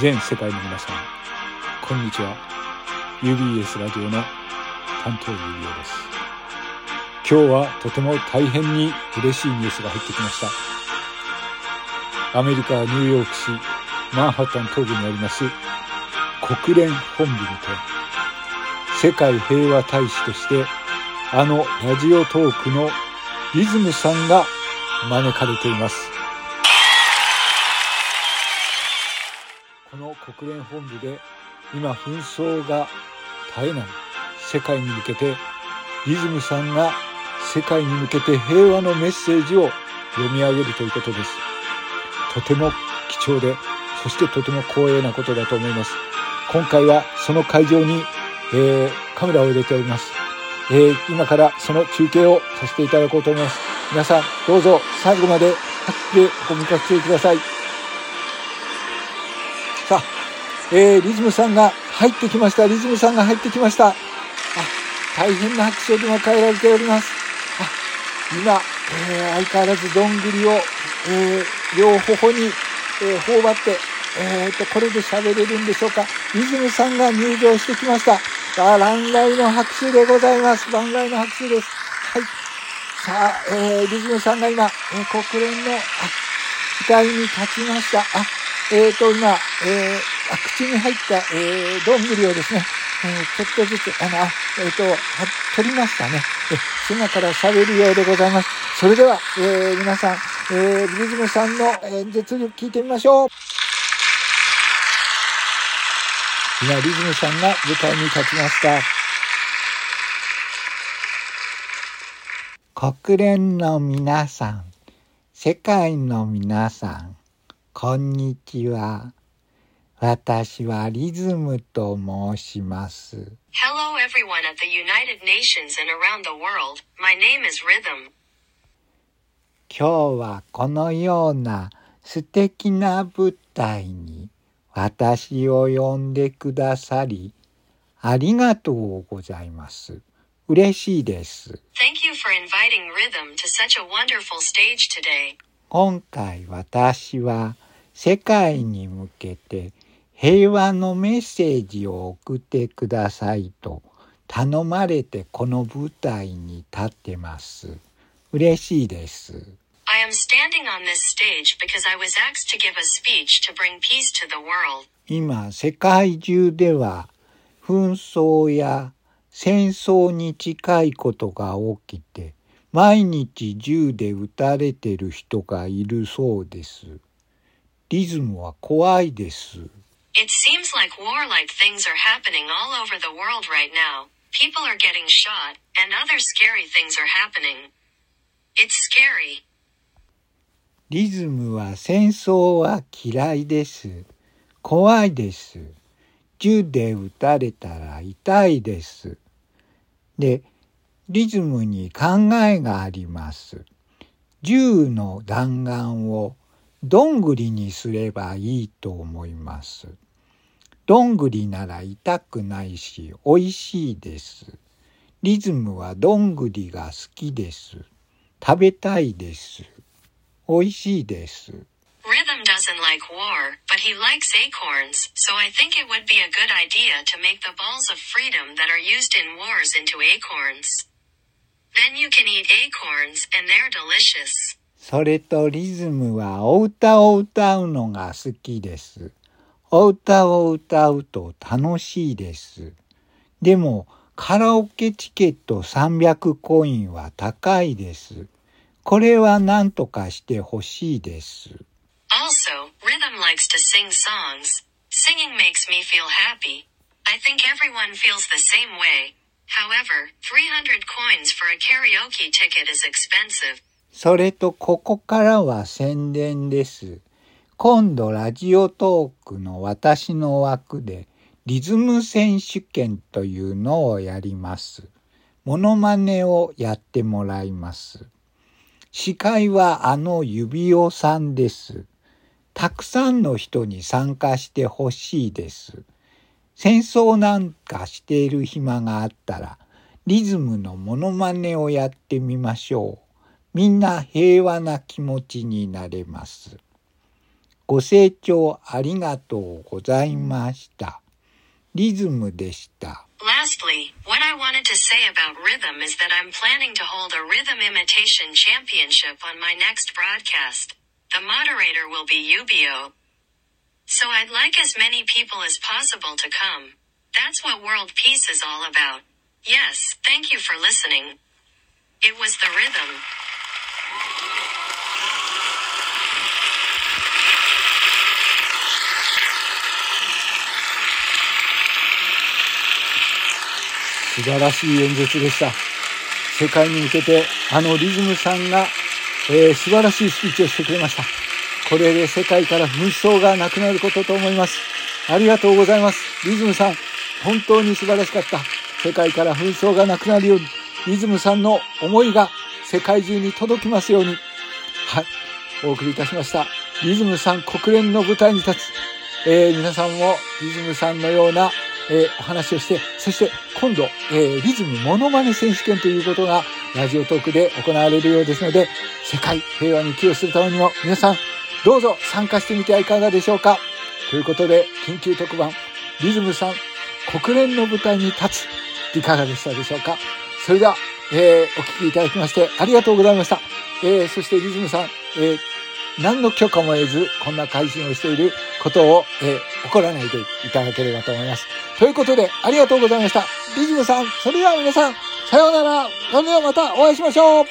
全世界の皆さん、こんにちは。UBS ラジオの担当ゆりおです。今日はとても大変に嬉しいニュースが入ってきました。アメリカ・ニューヨーク市マンハッタン東部にあります国連本部にて世界平和大使としてあのラジオトークのリズムさんが招かれています。国連本部で今紛争が絶えない世界に向けてリズムさんが世界に向けて平和のメッセージを読み上げるということです。とても貴重で、そしてとても光栄なことだと思います。今回はその会場に、えー、カメラを入れております。えー、今からその中継をさせていただこうと思います。皆さんどうぞ最後まで拍手でご見かけください。えー、リズムさんが入ってきました。リズムさんが入ってきました。あ、大変な拍手で迎えられております。あ、今、えー、相変わらずどんぐりを、えー、両頬に、えー、頬張って、えー、と、これで喋れるんでしょうか。リズムさんが入場してきました。さあ、乱来の拍手でございます。乱来の拍手です。はい。さあ、えー、リズムさんが今、えー、国連の、あ、機体に立ちました。あ、えっ、ー、と、今、えー、口に入った、えー、どんぐりをですね、えー、ちょっとずつ、あの、えっ、ー、と、取りましたね。え、今から喋るようでございます。それでは、えー、皆さん、えー、リズムさんの演説を聞いてみましょう。今、リズムさんが舞台に立ちました。国連の皆さん、世界の皆さん、こんにちは。私はリズムと申します。Hello everyone at the United Nations and around the world. My name is Rhythm. 今日はこのような素敵な舞台に私を呼んでくださりありがとうございます。嬉しいです。今回私は世界に向けて平和のメッセージを送ってくださいと頼まれてこの舞台に立ってます。嬉しいです。I am standing on this stage because I was asked to give a speech to bring peace to the world. 今、世界中では紛争や戦争に近いことが起きて、毎日銃で撃たれてる人がいるそうです。リズムは怖いです。It seems like war-like things are happening all over the world right now. People are getting shot, and other scary things are happening. It's scary. リズムは戦争は嫌いです。怖いです。銃で撃たれたら痛いです。で、リズムに考えがあります。銃の弾丸をどんぐりにすればいいと思います。どんぐりなら痛くないし美味しいです。リズムはどんぐりが好きです。食べたいです。美味しいです。Rhythm doesn't like war, but he likes acorns, so I think it would be a good idea to make the balls of freedom that are used in wars into acorns. Then you can eat acorns, and they're delicious. それとリズムはお歌を歌うのが好きです。お歌を歌うと楽しいです。でもカラオケチケット300コインは高いです。これは何とかしてほしいです。Also, Rhythm likes to sing songs. Singing makes me feel happy. I think everyone feels the same way. However, 300 coins for a karaoke ticket is expensive. それとここからは宣伝です。今度ラジオトークの私の枠でリズム選手権というのをやります。モノマネをやってもらいます。司会はあの指輪さんです。たくさんの人に参加してほしいです。戦争なんかしている暇があったら、リズムのモノマネをやってみましょう。みんな平和な気持ちになれます。 ご清聴ありがとうございました。リズムでした。 Lastly, what I wanted to say about rhythm is that I'm planning to hold a rhythm imitation championship on my next broadcast. The moderator will be Ubio. So I'd like as many people as possible to come. That's what world peace is all about. Yes, thank you for listening. It was the rhythm. 素晴らしい演説でした。世界に向けてあのリズムさんが、えー素晴らしいスピーチをしてくれました。これで世界から紛争がなくなることと思います。ありがとうございます。リズムさん、本当に素晴らしかった。世界から紛争がなくなるように、リズムさんの思いが世界中に届きますように。はい。お送りいたしました。リズムさん国連の舞台に立つ。えー皆さんもリズムさんのような、えーお話をして、そして今度、えーリズムモノマネ選手権ということがラジオトークで行われるようですので、世界平和に寄与するためにも皆さんどうぞ参加してみてはいかがでしょうか。ということで、緊急特番、リズムさん国連の舞台に立つ。いかがでしたでしょうか。それでは、えーお聴きいただきましてありがとうございました。えーそしてリズムさん、えー何の許可も得ず、こんな配信をしていることを、えー怒らないでいただければと思います。ということで、ありがとうございました。リズムさん、それでは皆さん、さようなら。それではまたお会いしましょう。